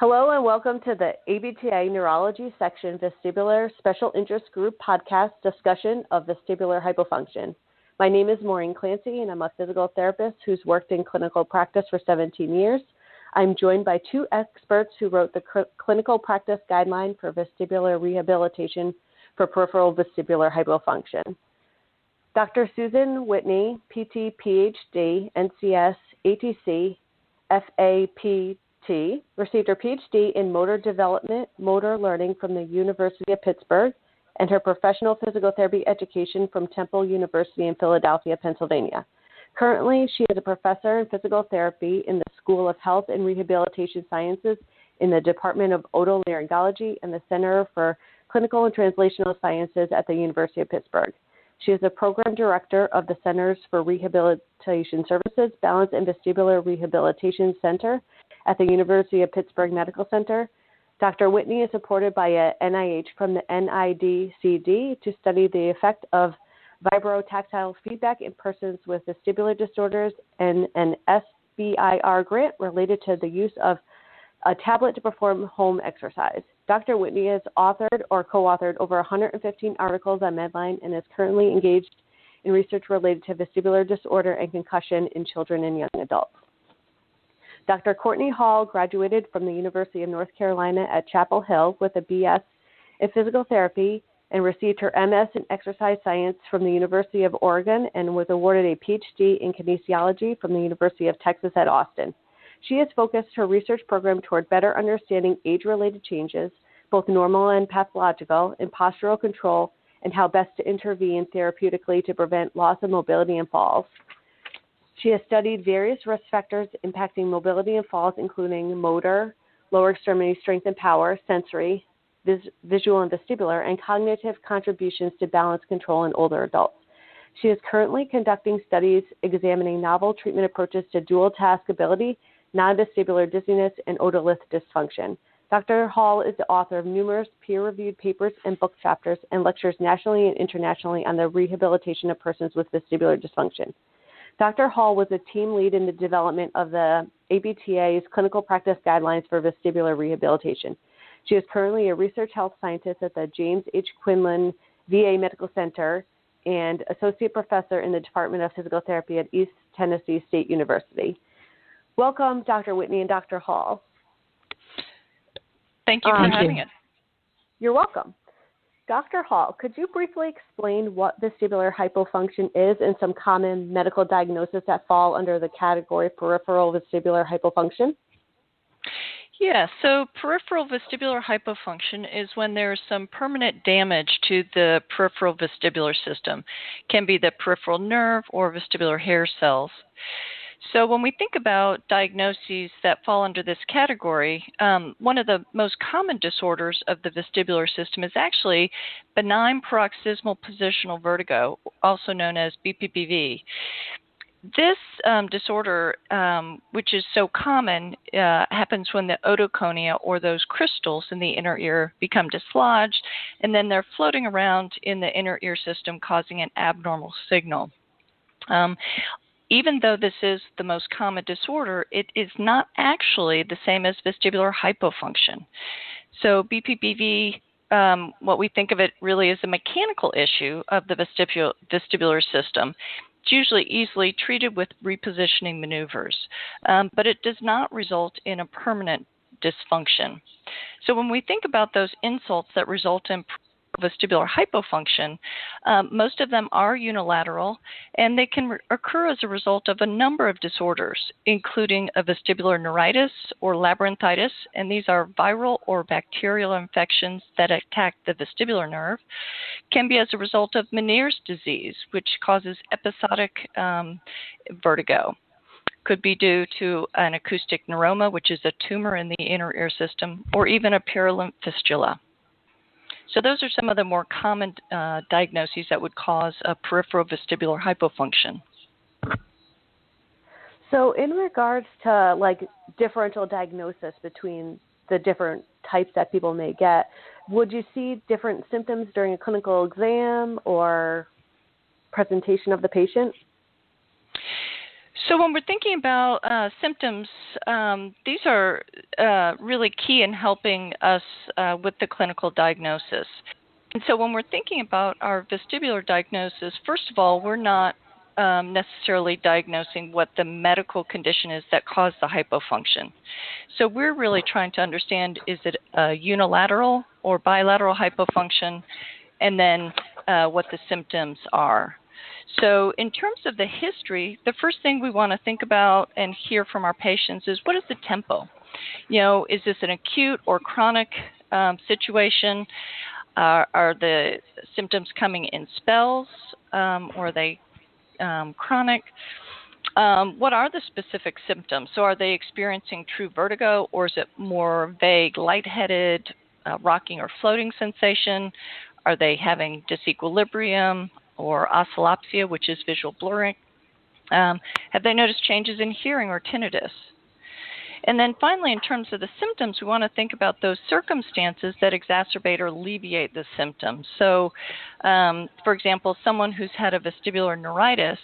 Hello and welcome to the APTA Neurology Section Vestibular Special Interest Group podcast discussion of vestibular hypofunction. My name is Maureen Clancy and I'm a physical therapist who's worked in clinical practice for 17 years. I'm joined by two experts who wrote the cl- clinical practice guideline for vestibular rehabilitation for peripheral vestibular hypofunction. Dr. Susan Whitney, PT, PhD, NCS, ATC, FAP, T, received her PhD in motor development, motor learning from the University of Pittsburgh, and her professional physical therapy education from Temple University in Philadelphia, Pennsylvania. Currently, she is a professor in physical therapy in the School of Health and Rehabilitation Sciences in the Department of Otolaryngology and the Center for Clinical and Translational Sciences at the University of Pittsburgh. She is the program director of the Centers for Rehabilitation Services Balance and Vestibular Rehabilitation Center at the University of Pittsburgh Medical Center. Dr. Whitney is supported by a NIH from the NIDCD to study the effect of vibrotactile feedback in persons with vestibular disorders and an SBIR grant related to the use of a tablet to perform home exercise. Dr. Whitney has authored or co authored over 115 articles on Medline and is currently engaged in research related to vestibular disorder and concussion in children and young adults. Dr. Courtney Hall graduated from the University of North Carolina at Chapel Hill with a BS in physical therapy and received her MS in exercise science from the University of Oregon and was awarded a PhD in kinesiology from the University of Texas at Austin. She has focused her research program toward better understanding age related changes, both normal and pathological, in postural control and how best to intervene therapeutically to prevent loss of mobility and falls. She has studied various risk factors impacting mobility and falls, including motor, lower extremity strength and power, sensory, vis- visual and vestibular, and cognitive contributions to balance control in older adults. She is currently conducting studies examining novel treatment approaches to dual task ability, non vestibular dizziness, and otolith dysfunction. Dr. Hall is the author of numerous peer reviewed papers and book chapters and lectures nationally and internationally on the rehabilitation of persons with vestibular dysfunction. Dr. Hall was a team lead in the development of the APTA's clinical practice guidelines for vestibular rehabilitation. She is currently a research health scientist at the James H. Quillen VA Medical Center and associate professor in the Department of Physical Therapy at East Tennessee State University. Welcome, Dr. Whitney and Dr. Hall. Thank you for um, having us. You're welcome. Dr. Hall, could you briefly explain what vestibular hypofunction is and some common medical diagnoses that fall under the category peripheral vestibular hypofunction? Yeah, so peripheral vestibular hypofunction is when there's some permanent damage to the peripheral vestibular system. It can be the peripheral nerve or vestibular hair cells. So, when we think about diagnoses that fall under this category, um, one of the most common disorders of the vestibular system is actually benign paroxysmal positional vertigo, also known as BPPV. This um, disorder, um, which is so common, uh, happens when the otoconia or those crystals in the inner ear become dislodged, and then they're floating around in the inner ear system, causing an abnormal signal. Um, even though this is the most common disorder, it is not actually the same as vestibular hypofunction. So, BPPV, um, what we think of it really as a mechanical issue of the vestibul- vestibular system. It's usually easily treated with repositioning maneuvers, um, but it does not result in a permanent dysfunction. So, when we think about those insults that result in vestibular hypofunction, um, most of them are unilateral and they can re- occur as a result of a number of disorders, including a vestibular neuritis or labyrinthitis, and these are viral or bacterial infections that attack the vestibular nerve, can be as a result of Meniere's disease, which causes episodic um, vertigo could be due to an acoustic neuroma, which is a tumor in the inner ear system, or even a perilymph fistula. So those are some of the more common uh, diagnoses that would cause a peripheral vestibular hypofunction. So in regards to like differential diagnosis between the different types that people may get, would you see different symptoms during a clinical exam or presentation of the patient? So, when we're thinking about uh, symptoms, um, these are uh, really key in helping us uh, with the clinical diagnosis. And so, when we're thinking about our vestibular diagnosis, first of all, we're not um, necessarily diagnosing what the medical condition is that caused the hypofunction. So, we're really trying to understand is it a unilateral or bilateral hypofunction, and then uh, what the symptoms are. So, in terms of the history, the first thing we want to think about and hear from our patients is what is the tempo? You know, is this an acute or chronic um, situation? Uh, are the symptoms coming in spells um, or are they um, chronic? Um, what are the specific symptoms? So, are they experiencing true vertigo or is it more vague, lightheaded, uh, rocking or floating sensation? Are they having disequilibrium? Or oscillopsia, which is visual blurring? Um, have they noticed changes in hearing or tinnitus? And then finally, in terms of the symptoms, we want to think about those circumstances that exacerbate or alleviate the symptoms. So, um, for example, someone who's had a vestibular neuritis,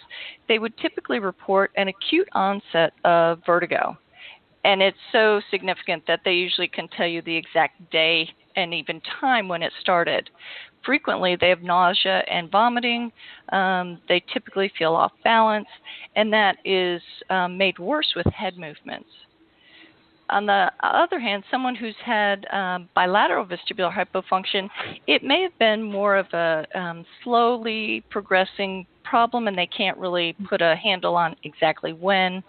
they would typically report an acute onset of vertigo. And it's so significant that they usually can tell you the exact day and even time when it started frequently they have nausea and vomiting. Um, they typically feel off balance, and that is um, made worse with head movements. On the other hand, someone who's had um, bilateral vestibular hypofunction, it may have been more of a um, slowly progressing problem, and they can't really put a handle on exactly when.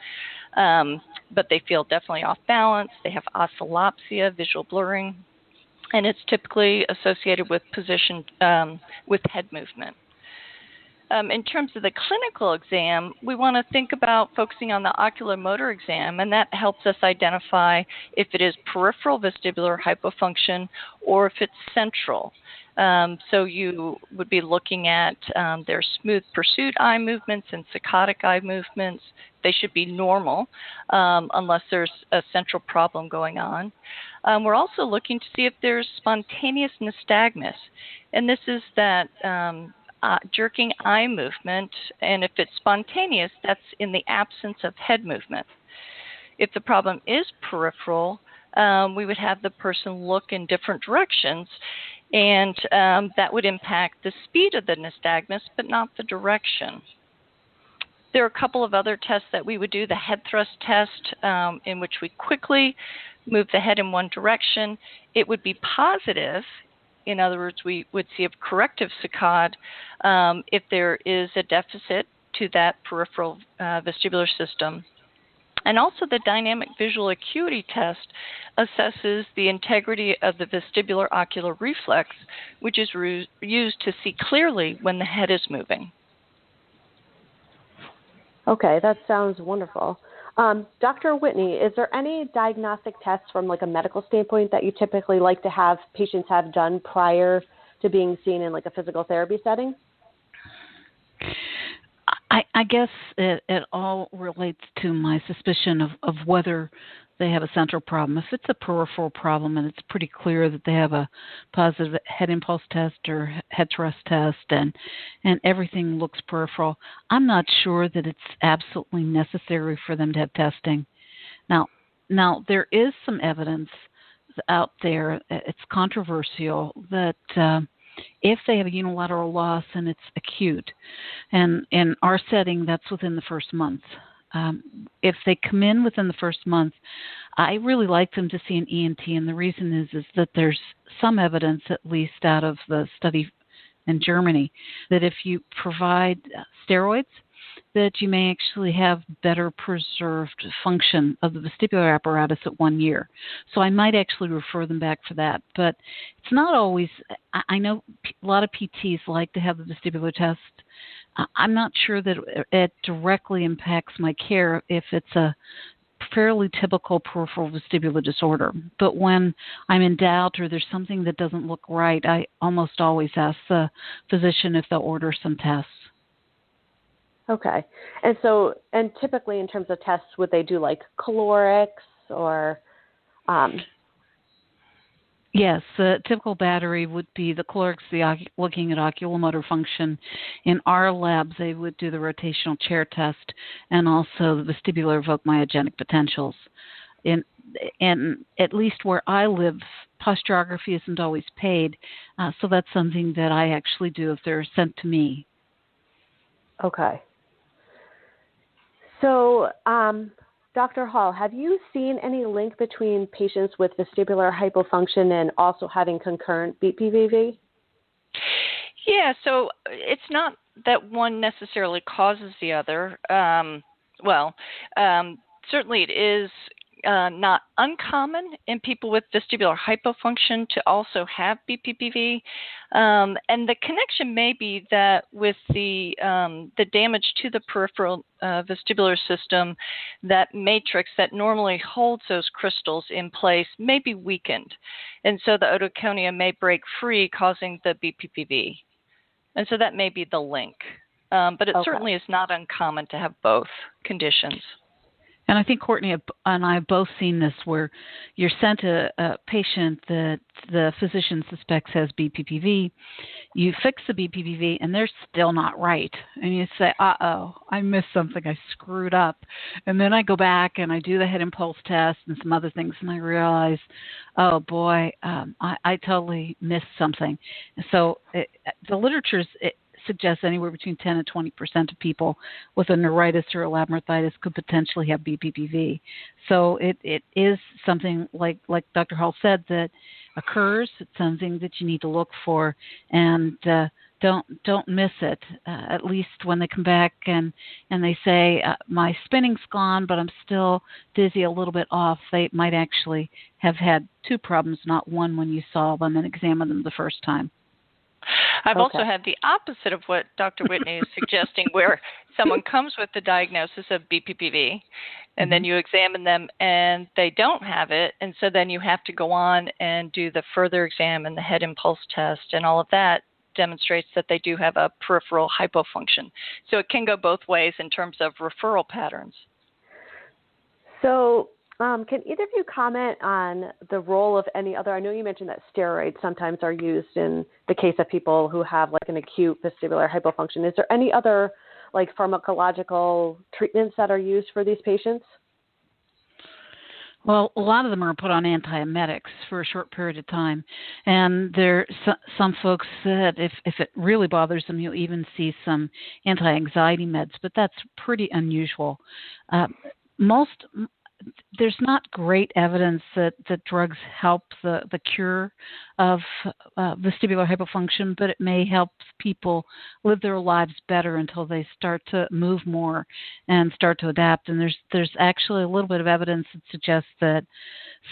Um, but they feel definitely off balance. They have oscillopsia, visual blurring, and it's typically associated with position um, with head movement. Um, in terms of the clinical exam, we want to think about focusing on the oculomotor exam, and that helps us identify if it is peripheral vestibular hypofunction or if it's central. Um, so you would be looking at um, their smooth pursuit eye movements and saccadic eye movements. They should be normal um, unless there's a central problem going on. Um, we're also looking to see if there's spontaneous nystagmus, and this is that um, uh, jerking eye movement, and if it's spontaneous, that's in the absence of head movement. If the problem is peripheral, um, we would have the person look in different directions, and um, that would impact the speed of the nystagmus, but not the direction. There are a couple of other tests that we would do the head thrust test, um, in which we quickly move the head in one direction. It would be positive. In other words, we would see a corrective saccade um, if there is a deficit to that peripheral uh, vestibular system. And also, the dynamic visual acuity test assesses the integrity of the vestibular ocular reflex, which is re- used to see clearly when the head is moving. Okay, that sounds wonderful. Um, Dr. Whitney, is there any diagnostic tests from like a medical standpoint that you typically like to have patients have done prior to being seen in like a physical therapy setting? I, I guess it, it all relates to my suspicion of, of whether they have a central problem. If it's a peripheral problem and it's pretty clear that they have a positive head impulse test or head thrust test and and everything looks peripheral, I'm not sure that it's absolutely necessary for them to have testing. Now, now there is some evidence out there. It's controversial that. Uh, if they have a unilateral loss and it's acute, and in our setting, that's within the first month. Um, if they come in within the first month, I really like them to see an ENT, and the reason is is that there's some evidence, at least out of the study in Germany, that if you provide steroids, that you may actually have better preserved function of the vestibular apparatus at one year. So I might actually refer them back for that. But it's not always, I know a lot of PTs like to have the vestibular test. I'm not sure that it directly impacts my care if it's a fairly typical peripheral vestibular disorder. But when I'm in doubt or there's something that doesn't look right, I almost always ask the physician if they'll order some tests. Okay. And so, and typically in terms of tests, would they do like calorics or? Um... Yes, the typical battery would be the calorics the, looking at oculomotor function. In our labs, they would do the rotational chair test and also the vestibular evoked myogenic potentials. In, and at least where I live, posturography isn't always paid, uh, so that's something that I actually do if they're sent to me. Okay. So, um, Dr. Hall, have you seen any link between patients with vestibular hypofunction and also having concurrent BPPV? Yeah, so it's not that one necessarily causes the other. Um, well, um, certainly it is uh, not uncommon in people with vestibular hypofunction to also have BPPV, um, and the connection may be that with the um, the damage to the peripheral uh, vestibular system, that matrix that normally holds those crystals in place may be weakened, and so the otoconia may break free, causing the BPPV, and so that may be the link. Um, but it okay. certainly is not uncommon to have both conditions. And I think Courtney and I have both seen this where you're sent a, a patient that the physician suspects has BPPV. You fix the BPPV and they're still not right. And you say, uh oh, I missed something. I screwed up. And then I go back and I do the head impulse test and some other things and I realize, oh boy, um, I, I totally missed something. So it, the literature's. It, suggests anywhere between 10 and 20 percent of people with a neuritis or a labyrinthitis could potentially have BPPV. So it, it is something like like Dr. Hall said that occurs. It's something that you need to look for and uh, don't don't miss it. Uh, at least when they come back and and they say uh, my spinning's gone, but I'm still dizzy, a little bit off. They might actually have had two problems, not one when you saw them and examined them the first time. I've okay. also had the opposite of what Dr. Whitney is suggesting, where someone comes with the diagnosis of BPPV, and mm-hmm. then you examine them and they don't have it, and so then you have to go on and do the further exam and the head impulse test, and all of that demonstrates that they do have a peripheral hypofunction. So it can go both ways in terms of referral patterns. So um, can either of you comment on the role of any other? I know you mentioned that steroids sometimes are used in the case of people who have like an acute vestibular hypofunction. Is there any other like pharmacological treatments that are used for these patients? Well, a lot of them are put on antiemetics for a short period of time, and there some folks that if if it really bothers them, you'll even see some anti-anxiety meds, but that's pretty unusual. Uh, most there's not great evidence that, that drugs help the, the cure of uh, vestibular hypofunction, but it may help people live their lives better until they start to move more and start to adapt. And there's there's actually a little bit of evidence that suggests that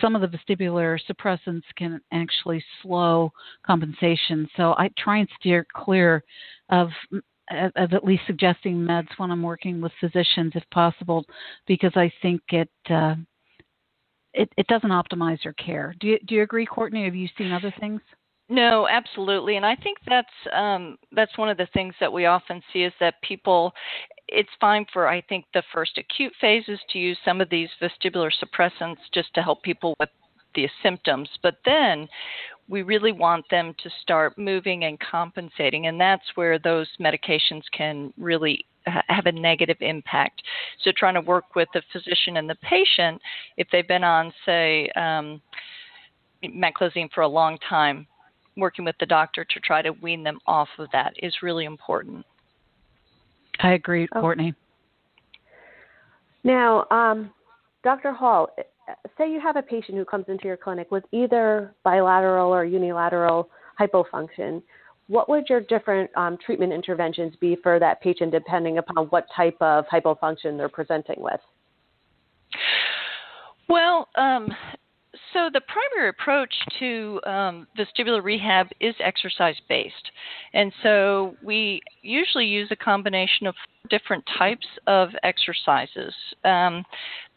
some of the vestibular suppressants can actually slow compensation. So I try and steer clear of of at least suggesting meds when I'm working with physicians, if possible, because I think it uh, it, it doesn't optimize your care. Do you do you agree, Courtney? Have you seen other things? No, absolutely, and I think that's um, that's one of the things that we often see is that people. It's fine for I think the first acute phases to use some of these vestibular suppressants just to help people with the symptoms, but then we really want them to start moving and compensating, and that's where those medications can really have a negative impact. So, trying to work with the physician and the patient, if they've been on, say, um, meclizine for a long time, working with the doctor to try to wean them off of that is really important. I agree, oh. Courtney. Now, um, Dr. Hall, say you have a patient who comes into your clinic with either bilateral or unilateral hypofunction, what would your different um, treatment interventions be for that patient depending upon what type of hypofunction they're presenting with? Well, um, so the primary approach to um, vestibular rehab is exercise based. And so we usually use a combination of different types of exercises. Um,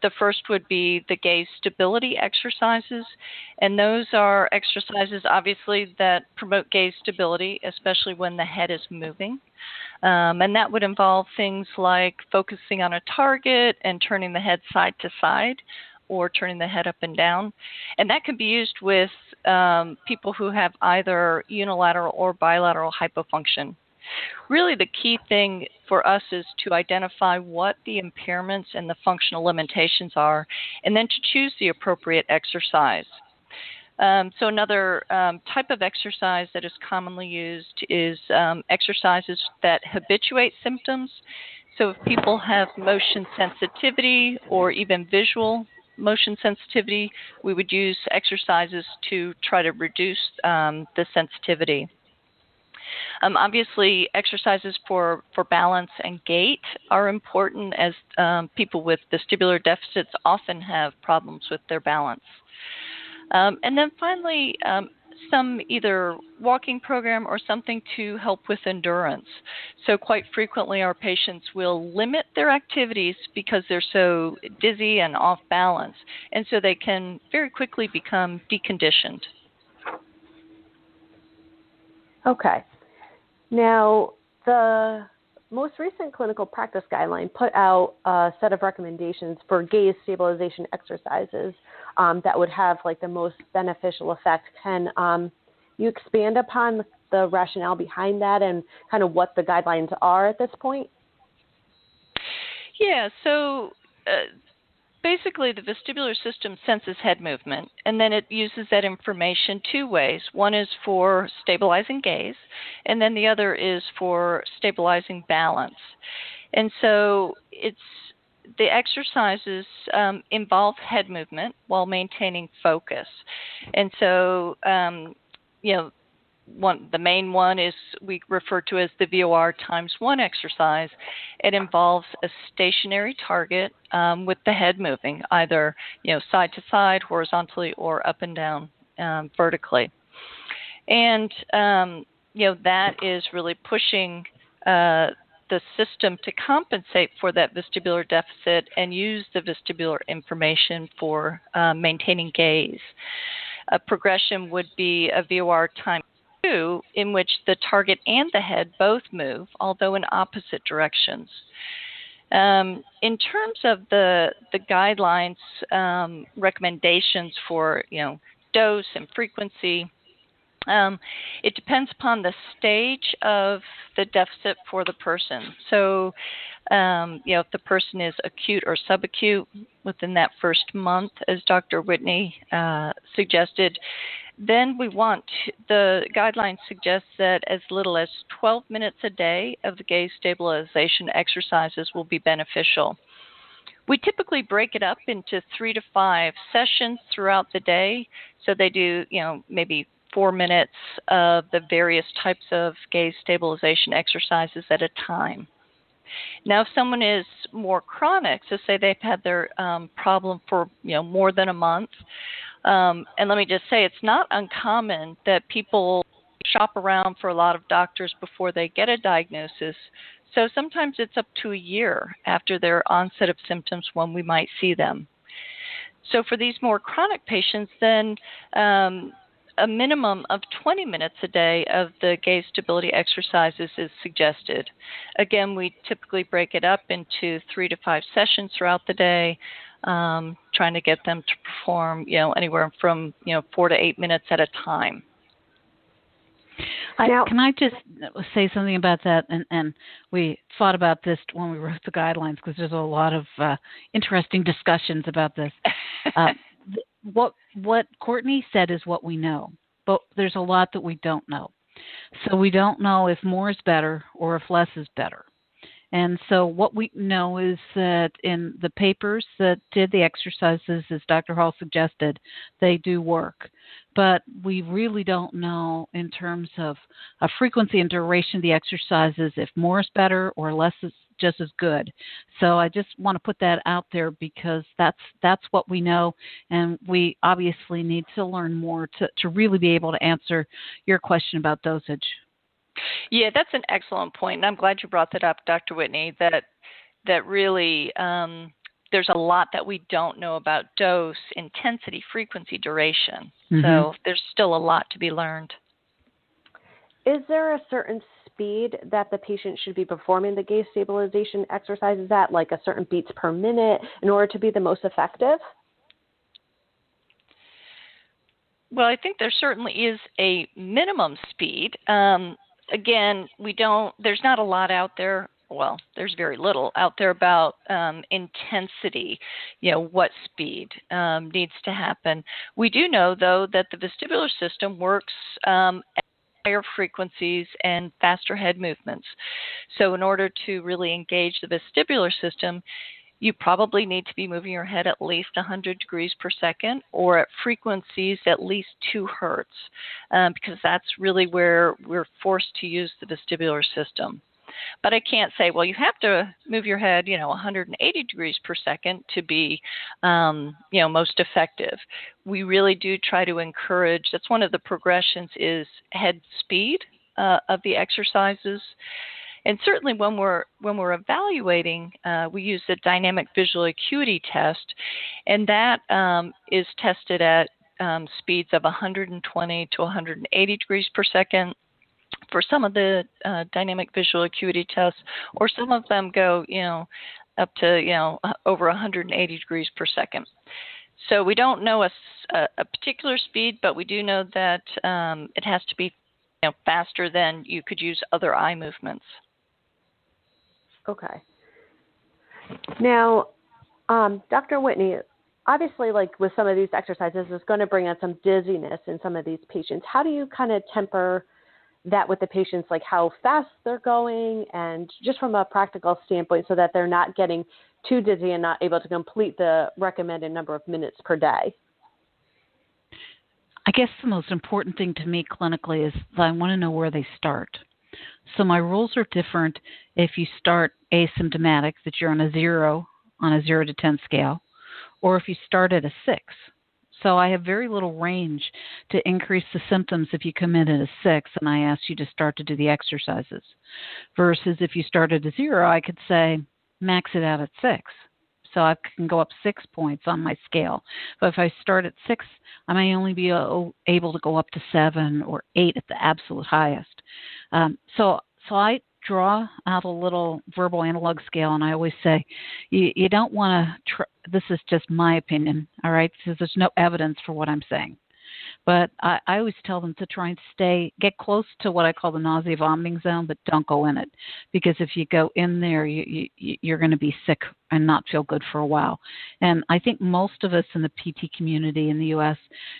the first would be the gaze stability exercises, and those are exercises obviously that promote gaze stability, especially when the head is moving. Um, and that would involve things like focusing on a target and turning the head side to side or turning the head up and down. And that can be used with um, people who have either unilateral or bilateral hypofunction. Really, the key thing for us is to identify what the impairments and the functional limitations are, and then to choose the appropriate exercise. Um, so, another um, type of exercise that is commonly used is um, exercises that habituate symptoms. So, if people have motion sensitivity or even visual motion sensitivity, we would use exercises to try to reduce um, the sensitivity. Um, obviously, exercises for, for balance and gait are important as um, people with vestibular deficits often have problems with their balance. Um, and then finally, um, some either walking program or something to help with endurance. So, quite frequently, our patients will limit their activities because they're so dizzy and off balance, and so they can very quickly become deconditioned. Okay. Now, the most recent clinical practice guideline put out a set of recommendations for gaze stabilization exercises um, that would have like the most beneficial effect. Can um, you expand upon the rationale behind that and kind of what the guidelines are at this point? Yeah, so uh, basically the vestibular system senses head movement and then it uses that information two ways. One is for stabilizing gaze, and then the other is for stabilizing balance. And so it's the exercises um, involve head movement while maintaining focus. And so, um, you know, one the main one is we refer to as the VOR times one exercise. It involves a stationary target um, with the head moving, either you know side to side, horizontally, or up and down um, vertically. And um, you know that is really pushing uh, the system to compensate for that vestibular deficit and use the vestibular information for uh, maintaining gaze. A progression would be a VOR time two in which the target and the head both move, although in opposite directions. Um, in terms of the the guidelines um, recommendations for you know dose and frequency, um, it depends upon the stage of the deficit for the person. So, um, you know, if the person is acute or subacute within that first month, as Dr. Whitney uh, suggested, then we want the guidelines suggest that as little as 12 minutes a day of the gaze stabilization exercises will be beneficial. We typically break it up into three to five sessions throughout the day. So they do, you know, maybe four minutes of the various types of gaze stabilization exercises at a time. Now, if someone is more chronic, so say they've had their um, problem for you know more than a month, um, and let me just say, it's not uncommon that people shop around for a lot of doctors before they get a diagnosis. So sometimes it's up to a year after their onset of symptoms when we might see them. So for these more chronic patients, then um, a minimum of 20 minutes a day of the gaze stability exercises is suggested. Again, we typically break it up into three to five sessions throughout the day um, trying to get them to perform, you know, anywhere from you know four to eight minutes at a time. Now, can I just say something about that? And, and we thought about this when we wrote the guidelines because there's a lot of uh, interesting discussions about this. Uh, what what Courtney said is what we know, but there's a lot that we don't know. So we don't know if more is better or if less is better. And so, what we know is that in the papers that did the exercises, as Dr. Hall suggested, they do work. But we really don't know in terms of a frequency and duration of the exercises if more is better or less is just as good. So I just want to put that out there because that's that's what we know, and we obviously need to learn more to, to really be able to answer your question about dosage. Yeah, that's an excellent point, and I'm glad you brought that up, Dr. Whitney. That that really um, there's a lot that we don't know about dose, intensity, frequency, duration. Mm-hmm. So there's still a lot to be learned. Is there a certain speed that the patient should be performing the gaze stabilization exercises at, like a certain beats per minute, in order to be the most effective? Well, I think there certainly is a minimum speed. Um, again, we don't. There's not a lot out there. Well, there's very little out there about um, intensity. You know what speed um, needs to happen. We do know though that the vestibular system works um, higher frequencies and faster head movements. So, in order to really engage the vestibular system, you probably need to be moving your head at least 100 degrees per second or at frequencies at least 2 hertz um, because that's really where we're forced to use the vestibular system. But I can't say, well, you have to move your head, you know, 180 degrees per second to be, um, you know, most effective. We really do try to encourage. That's one of the progressions is head speed uh, of the exercises, and certainly when we're when we're evaluating, uh, we use the dynamic visual acuity test, and that um, is tested at um, speeds of 120 to 180 degrees per second for some of the uh, dynamic visual acuity tests, or some of them go, you know, up to you know over 180 degrees per second. So we don't know a, a particular speed, but we do know that um, it has to be you know, faster than you could use other eye movements. Okay. Now, um, Dr. Whitney, obviously, like with some of these exercises, it's going to bring on some dizziness in some of these patients. How do you kind of temper that with the patients, like how fast they're going, and just from a practical standpoint, so that they're not getting too dizzy and not able to complete the recommended number of minutes per day? I guess the most important thing to me clinically is that I want to know where they start. So my rules are different if you start asymptomatic, that you're on a zero on a zero to 10 scale, or if you start at a six. So I have very little range to increase the symptoms if you come in at a six and I ask you to start to do the exercises. Versus if you start at a zero, I could say max it out at six. So I can go up six points on my scale. But if I start at six, I may only be able to go up to seven or eight at the absolute highest. Um, so so I draw out a little verbal analog scale, and I always say, you, you don't want to. Tr- this is just my opinion, all right? Because there's no evidence for what I'm saying. But I, I always tell them to try and stay, get close to what I call the nausea vomiting zone, but don't go in it. Because if you go in there, you, you, you're going to be sick and not feel good for a while. And I think most of us in the PT community in the U.S.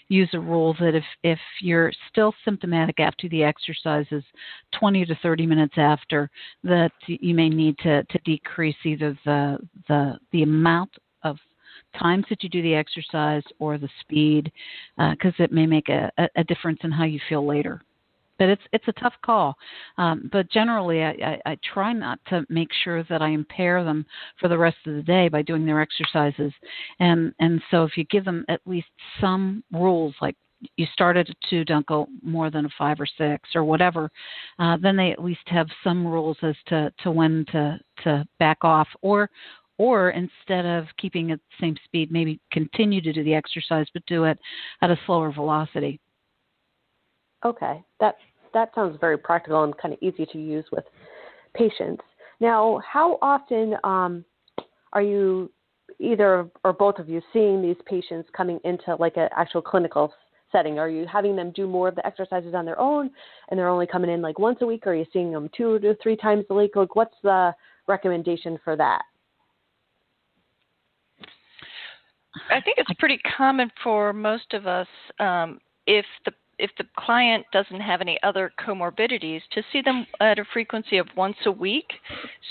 use a rule that if, if you're still symptomatic after the exercises, 20 to 30 minutes after, that you may need to, to decrease either the, the, the amount times that you do the exercise or the speed, because uh, it may make a, a difference in how you feel later but it's it's a tough call. Um, but generally, I, I, I try not to make sure that I impair them for the rest of the day by doing their exercises. And and so if you give them at least some rules, like you start at a two, don't go more than a five or six or whatever, uh, then they at least have some rules as to to when to to back off or or instead of keeping at the same speed, maybe continue to do the exercise but do it at a slower velocity. Okay, that that sounds very practical and kind of easy to use with patients. Now, how often um, are you either or both of you seeing these patients coming into like an actual clinical setting? Are you having them do more of the exercises on their own and they're only coming in like once a week? Or are you seeing them two to three times a week? Like, what's the recommendation for that? I think it's pretty common for most of us um, if the if the client doesn't have any other comorbidities to see them at a frequency of once a week.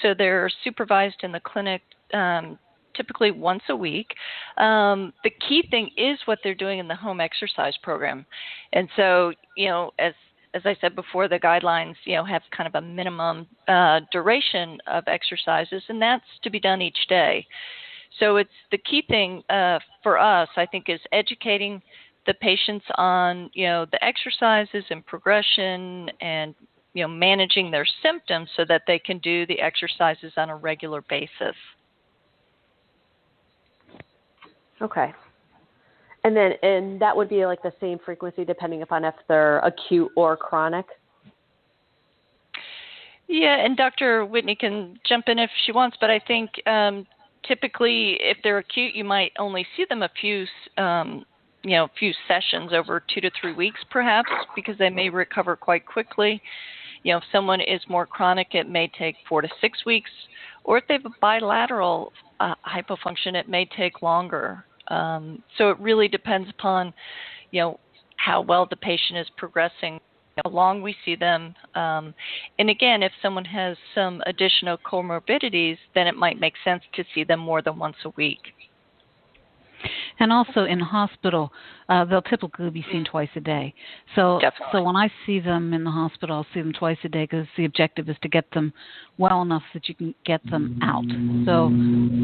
So they're supervised in the clinic um, typically once a week. Um, the key thing is what they're doing in the home exercise program. And so, you know, as as I said before, the guidelines, you know, have kind of a minimum uh, duration of exercises, and that's to be done each day. So it's the key thing uh, for us, I think, is educating the patients on you know the exercises and progression and you know managing their symptoms so that they can do the exercises on a regular basis. Okay. And then and that would be like the same frequency depending upon if they're acute or chronic. Yeah, and Dr. Whitney can jump in if she wants, but I think um, typically if they're acute, you might only see them a few um, you know, a few sessions over two to three weeks, perhaps, because they may recover quite quickly. You know, if someone is more chronic, it may take four to six weeks, or if they have a bilateral uh, hypofunction, it may take longer. Um, so it really depends upon, you know, how well the patient is progressing, how long we see them. Um, and again, if someone has some additional comorbidities, then it might make sense to see them more than once a week. And also in hospital, uh, they'll typically be seen twice a day. So, Definitely. so when I see them in the hospital, I'll see them twice a day because the objective is to get them well enough that you can get them out. So,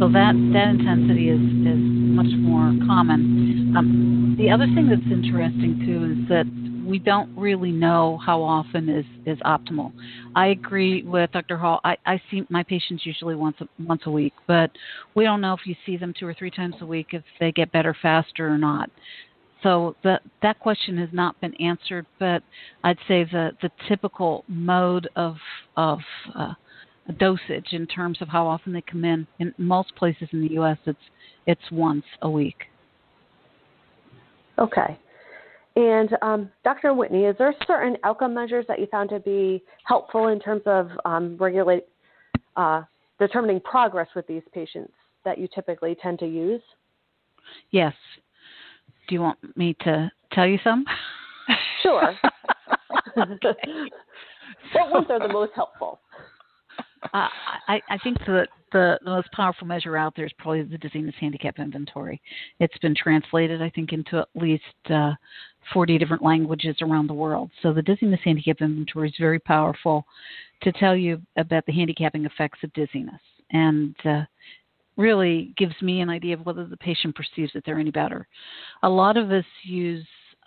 so that that intensity is is much more common. Um, the other thing that's interesting too is that we don't really know how often is is optimal. I agree with Dr. Hall. I, I see my patients usually once a, once a week, but we don't know if you see them two or three times a week if they get better faster or not. So that that question has not been answered, but I'd say the the typical mode of of uh, dosage in terms of how often they come in in most places in the U.S. it's it's once a week. Okay. And um, Dr. Whitney, is there certain outcome measures that you found to be helpful in terms of um, regulate uh, determining progress with these patients that you typically tend to use? Yes. Do you want me to tell you some? Sure. what ones are the most helpful? Uh, I, I think that the, the most powerful measure out there is probably the dizziness handicap inventory. It's been translated, I think, into at least uh, 40 different languages around the world. So the dizziness handicap inventory is very powerful to tell you about the handicapping effects of dizziness and uh, really gives me an idea of whether the patient perceives that they're any better. A lot of us use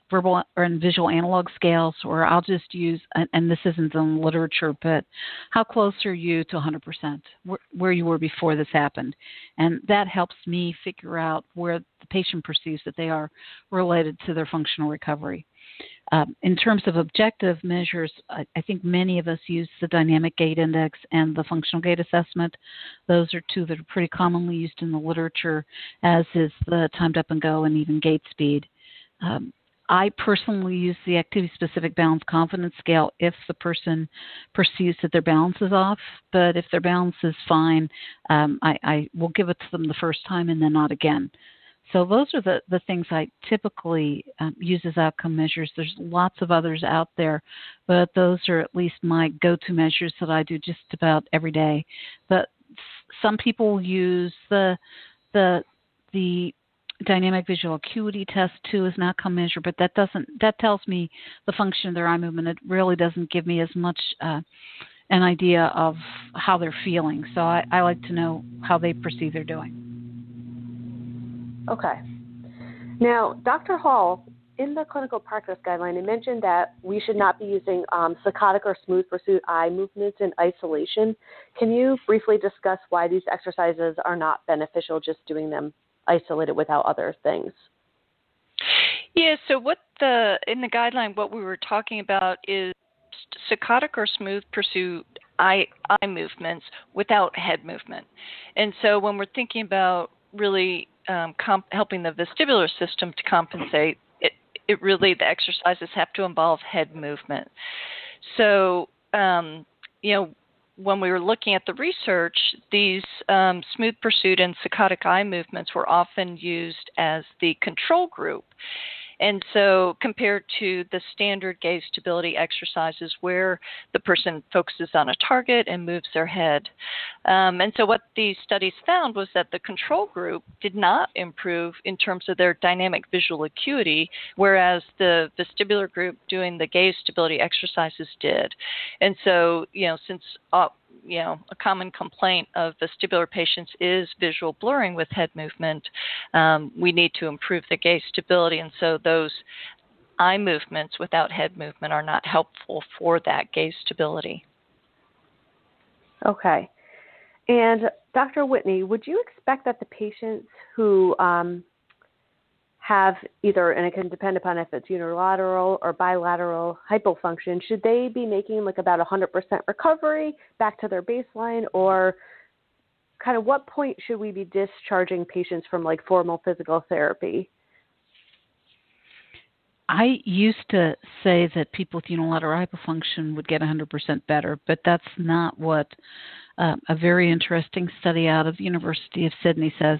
verbal or in visual analog scales, or I'll just use, and this isn't in the literature, but how close are you to 100%, where, where you were before this happened? And that helps me figure out where the patient perceives that they are related to their functional recovery. Um, in terms of objective measures, I, I, think many of us use the dynamic gait index and the functional gait assessment. Those are two that are pretty commonly used in the literature, as is the timed up and go and even gait speed. Um, I personally use the activity specific balance confidence scale if the person perceives that their balance is off. But if their balance is fine, um, I, I will give it to them the first time and then not again. So those are the, the things I typically um, use as outcome measures. There's lots of others out there, but those are at least my go-to measures that I do just about every day. But some people use the the the dynamic visual acuity test too is an outcome measure, but that doesn't that tells me the function of their eye movement. It really doesn't give me as much uh, an idea of how they're feeling. So I, I like to know how they perceive they're doing. Okay. Now, Dr. Hall, in the clinical practice guideline, it mentioned that we should not be using um, saccadic or smooth pursuit eye movements in isolation. Can you briefly discuss why these exercises are not beneficial just doing them isolated without other things. Yeah, so what the in the guideline what we were talking about is saccadic or smooth pursuit eye eye movements without head movement. And so when we're thinking about really um, comp- helping the vestibular system to compensate, it it really the exercises have to involve head movement. So um, you know when we were looking at the research, these um, smooth pursuit and saccadic eye movements were often used as the control group. And so, compared to the standard gaze stability exercises where the person focuses on a target and moves their head. Um, and so, what these studies found was that the control group did not improve in terms of their dynamic visual acuity, whereas the vestibular group doing the gaze stability exercises did. And so, you know, since uh, you know, a common complaint of vestibular patients is visual blurring with head movement. Um, we need to improve the gaze stability, and so those eye movements without head movement are not helpful for that gaze stability. Okay. And Dr. Whitney, would you expect that the patients who um, have either, and it can depend upon if it's unilateral or bilateral hypofunction, should they be making like about 100% recovery back to their baseline, or kind of what point should we be discharging patients from like formal physical therapy? I used to say that people with unilateral hypofunction would get 100% better, but that's not what uh, a very interesting study out of the University of Sydney says.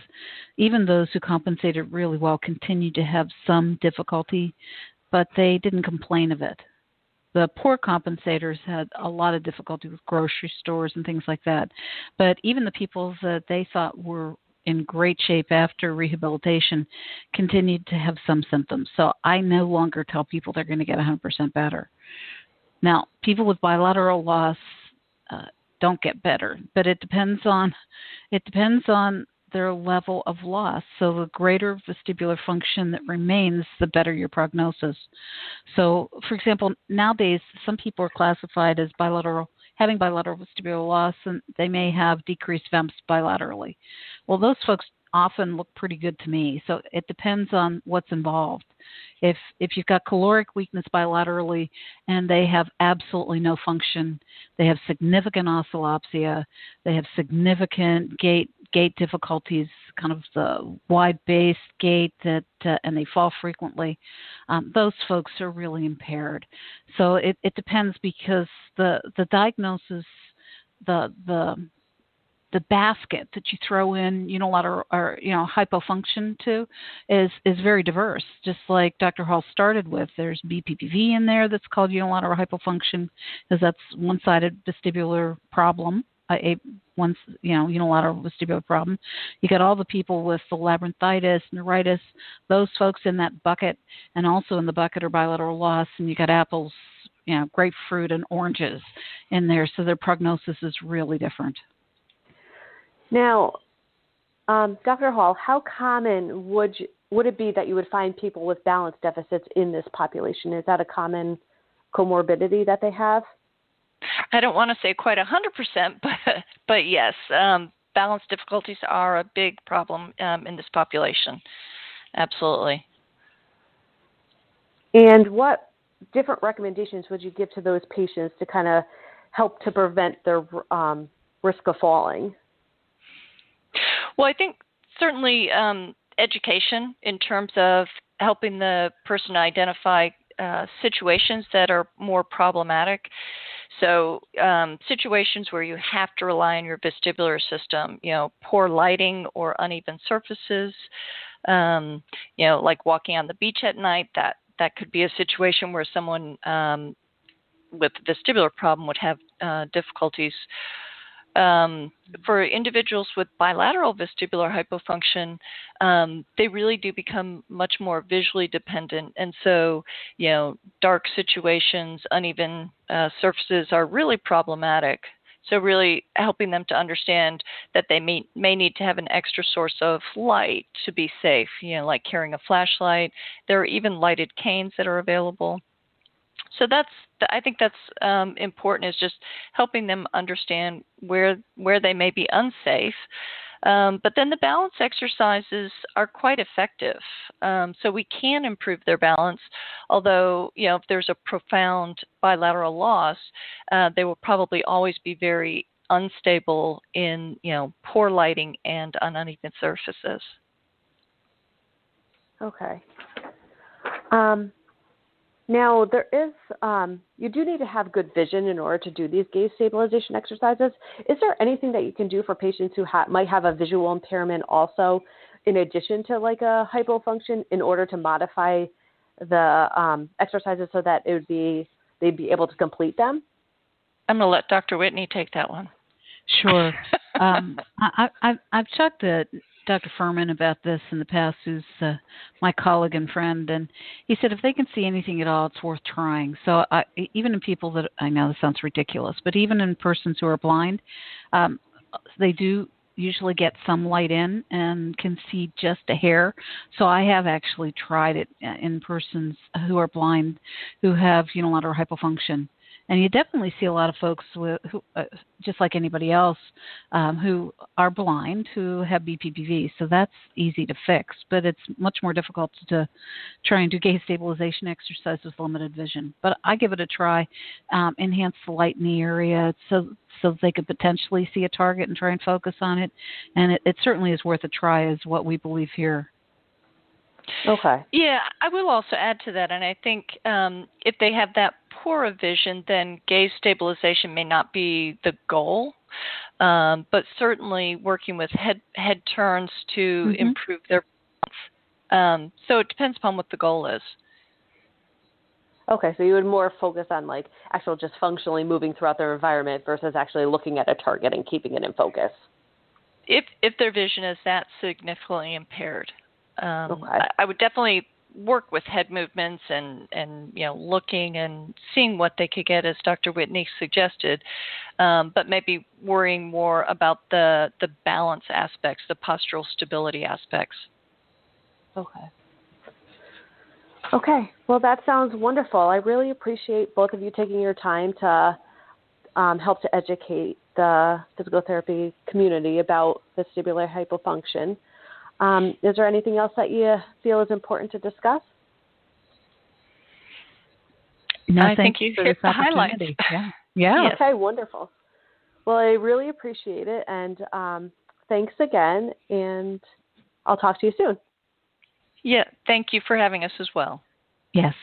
Even those who compensated really well continued to have some difficulty, but they didn't complain of it. The poor compensators had a lot of difficulty with grocery stores and things like that. But even the people that they thought were in great shape after rehabilitation continued to have some symptoms. So I no longer tell people they're going to get 100% better. Now, people with bilateral loss uh, don't get better, but it depends on it depends on their level of loss. So the greater vestibular function that remains, the better your prognosis. So, for example, nowadays some people are classified as bilateral having bilateral vestibular loss and they may have decreased VEMPs bilaterally. Well, those folks often look pretty good to me. So it depends on what's involved. If if you've got caloric weakness bilaterally and they have absolutely no function, they have significant oscillopsia, they have significant gait gait difficulties, kind of the wide based gait that, uh, and they fall frequently, um, those folks are really impaired. So it, it depends because the the diagnosis, the the the basket that you throw in unilateral or you know hypofunction to is is very diverse. Just like Dr. Hall started with, there's BPPV in there that's called unilateral hypofunction, because that's one-sided vestibular problem a once you know unilateral vestibular problem. You got all the people with the labyrinthitis, neuritis, those folks in that bucket, and also in the bucket are bilateral loss, and you got apples, you know, grapefruit and oranges in there. So their prognosis is really different. Now, um, Dr. Hall, how common would you, would it be that you would find people with balance deficits in this population? Is that a common comorbidity that they have? I don't want to say quite a hundred percent, but but yes, um, balance difficulties are a big problem um, in this population. Absolutely. And what different recommendations would you give to those patients to kind of help to prevent their um, risk of falling? Well, I think certainly um, education in terms of helping the person identify uh, situations that are more problematic. So, um, situations where you have to rely on your vestibular system, you know, poor lighting or uneven surfaces, um, you know, like walking on the beach at night, that, that could be a situation where someone um, with vestibular problem would have uh, difficulties um, for individuals with bilateral vestibular hypofunction, um, they really do become much more visually dependent. And so, you know, dark situations, uneven uh, surfaces are really problematic. So, really helping them to understand that they may, may need to have an extra source of light to be safe, you know, like carrying a flashlight. There are even lighted canes that are available so that's I think that's um, important is just helping them understand where where they may be unsafe. Um, but then the balance exercises are quite effective. Um, so we can improve their balance, although you know if there's a profound bilateral loss, uh, they will probably always be very unstable in you know poor lighting and on uneven surfaces. Okay. Um, now, there is, um, you do need to have good vision in order to do these gaze stabilization exercises. Is there anything that you can do for patients who ha- might have a visual impairment also, in addition to like a hypofunction, in order to modify the um, exercises so that it would be they'd be able to complete them? I'm going to let Dr. Whitney take that one. Sure. um, I, I, I've checked to Dr. Furman about this in the past, who's uh, my colleague and friend, and he said if they can see anything at all, it's worth trying. So I, even in people that I know this sounds ridiculous, but even in persons who are blind, um, they do usually get some light in and can see just a hair. So I have actually tried it in persons who are blind who have unilateral hypofunction and you definitely see a lot of folks with, who, uh, just like anybody else, um, who are blind who have BPPV. So that's easy to fix, but it's much more difficult to try and do gaze stabilization exercise with limited vision. But I give it a try. Um, enhance the light in the area so so they could potentially see a target and try and focus on it. And it, it certainly is worth a try, is what we believe here. Okay. Yeah, I will also add to that, and I think um, if they have that poor of vision, then gaze stabilization may not be the goal, um, but certainly working with head head turns to Mhm. improve their. Um, so it depends upon what the goal is. Okay, so you would more focus on like actual just functionally moving throughout their environment versus actually looking at a target and keeping it in focus. If if their vision is that significantly impaired, um, Okay. I, I would definitely work with head movements and and you know looking and seeing what they could get, as Dr. Whitney suggested, um, but maybe worrying more about the the balance aspects, the postural stability aspects. Okay. Okay. Well, that sounds wonderful. I really appreciate both of you taking your time to um, help to educate the physical therapy community about vestibular hypofunction. Um, is there anything else that you feel is important to discuss? No, I thank think you for hit this the highlights. opportunity. Yeah. Yeah. Yes. Okay, wonderful. Well, I really appreciate it, and um, thanks again. And I'll talk to you soon. Yeah, thank you for having us as well. Yes.